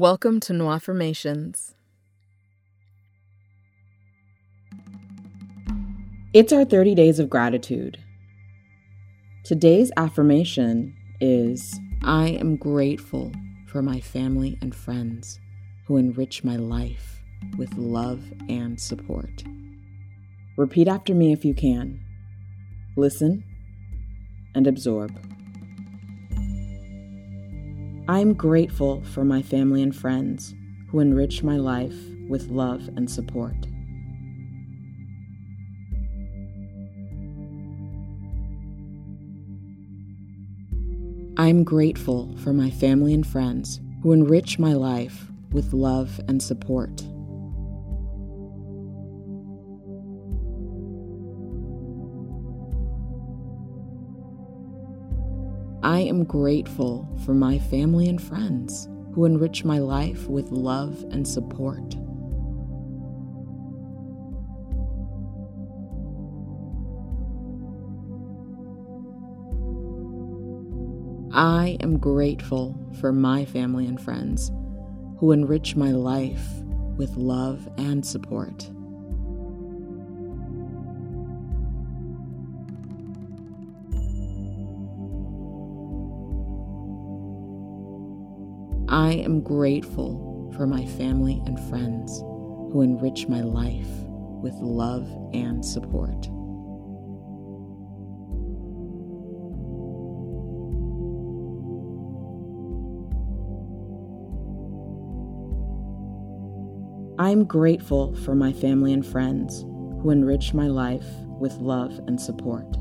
Welcome to No Affirmations. It's our 30 days of gratitude. Today's affirmation is I am grateful for my family and friends who enrich my life with love and support. Repeat after me if you can. Listen and absorb. I'm grateful for my family and friends who enrich my life with love and support. I'm grateful for my family and friends who enrich my life with love and support. Grateful for my family and friends who enrich my life with love and support. I am grateful for my family and friends who enrich my life with love and support. I am grateful for my family and friends who enrich my life with love and support. I am grateful for my family and friends who enrich my life with love and support.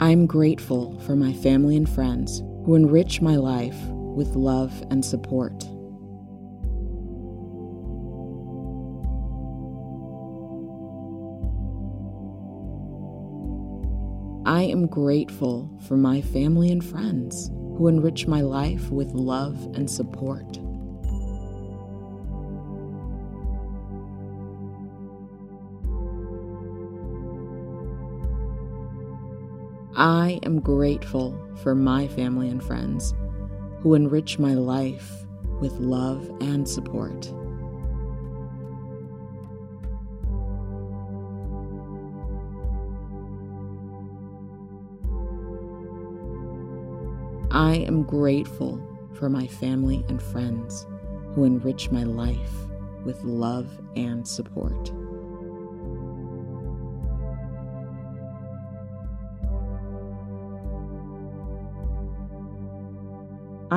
I'm grateful for my family and friends who enrich my life with love and support. I am grateful for my family and friends who enrich my life with love and support. I am grateful for my family and friends who enrich my life with love and support. I am grateful for my family and friends who enrich my life with love and support.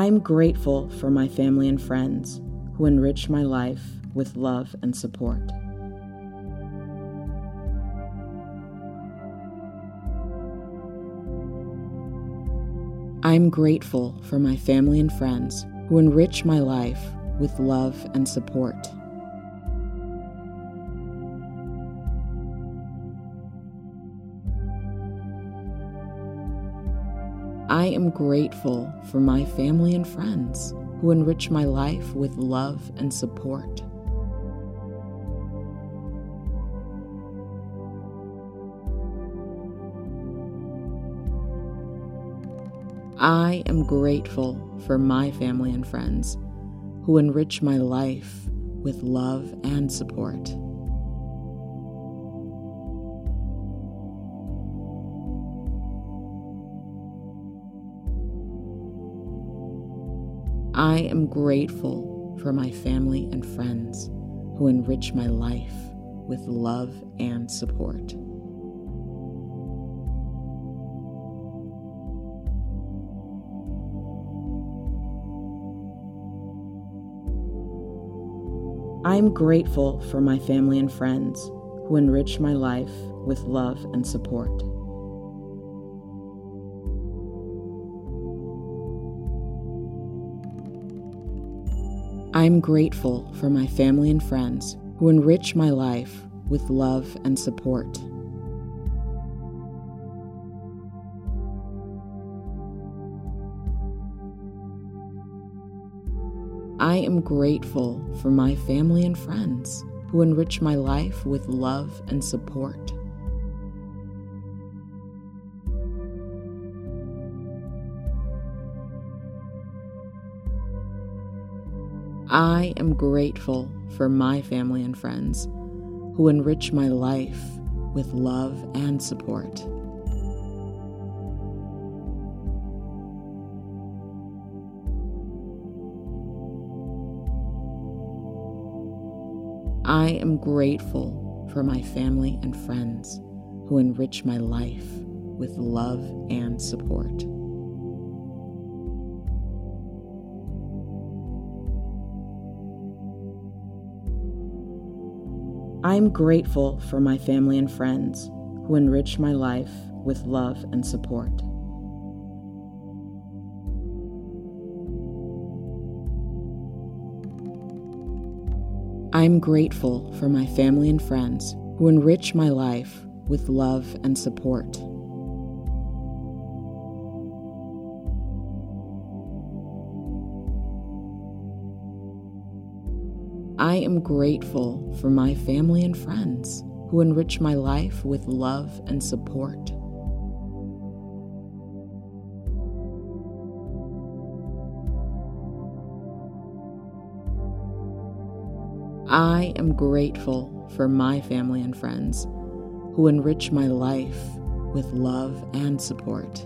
I am grateful for my family and friends who enrich my life with love and support. I am grateful for my family and friends who enrich my life with love and support. I am grateful for my family and friends who enrich my life with love and support. I am grateful for my family and friends who enrich my life with love and support. I am grateful for my family and friends who enrich my life with love and support. I am grateful for my family and friends who enrich my life with love and support. I am grateful for my family and friends who enrich my life with love and support. I am grateful for my family and friends who enrich my life with love and support. I am grateful for my family and friends who enrich my life with love and support. I am grateful for my family and friends who enrich my life with love and support. I am grateful for my family and friends who enrich my life with love and support. I am grateful for my family and friends who enrich my life with love and support. I am grateful for my family and friends who enrich my life with love and support. I am grateful for my family and friends who enrich my life with love and support.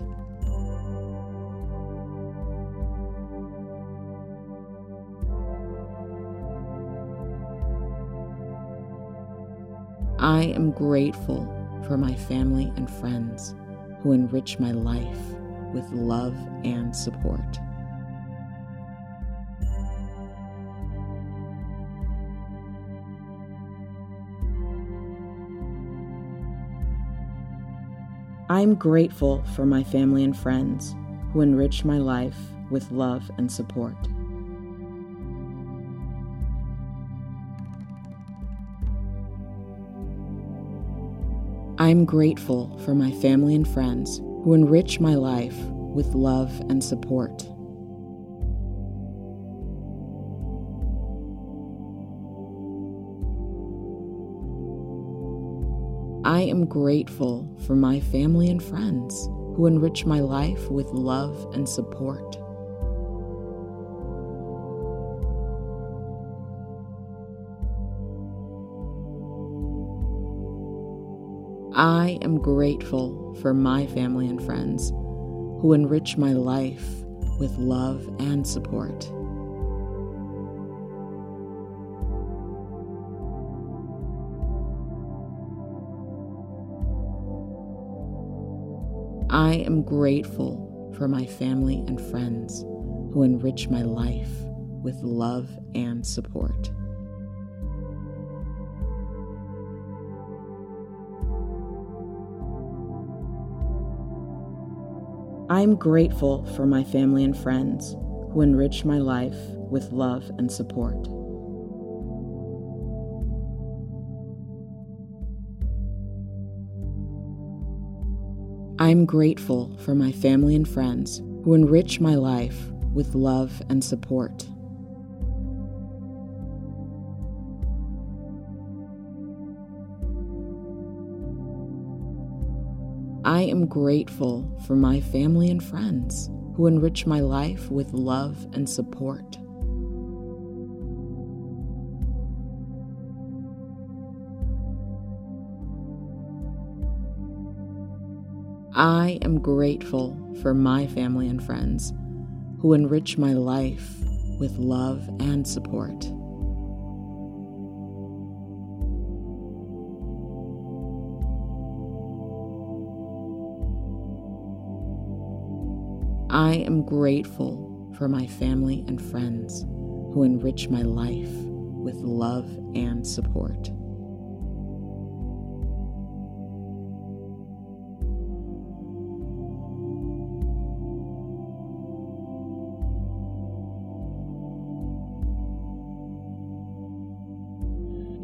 I am grateful for my family and friends who enrich my life with love and support. I am grateful for my family and friends who enrich my life with love and support. I'm grateful for my family and friends who enrich my life with love and support. I am grateful for my family and friends who enrich my life with love and support. I am grateful for my family and friends who enrich my life with love and support. I am grateful for my family and friends who enrich my life with love and support. I am grateful for my family and friends who enrich my life with love and support. I am grateful for my family and friends who enrich my life with love and support. I am grateful for my family and friends who enrich my life with love and support. I am grateful for my family and friends who enrich my life with love and support. I am grateful for my family and friends who enrich my life with love and support.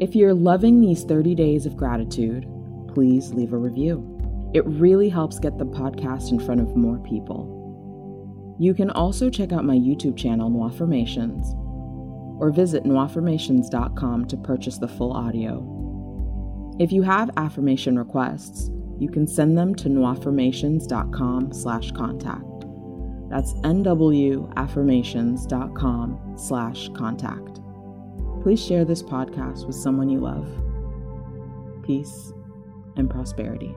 If you're loving these 30 days of gratitude, please leave a review. It really helps get the podcast in front of more people. You can also check out my YouTube channel, Noirformations, or visit noirformations.com to purchase the full audio. If you have affirmation requests, you can send them to noirformations.com slash contact. That's nwaffirmations.com slash contact. Please share this podcast with someone you love. Peace and prosperity.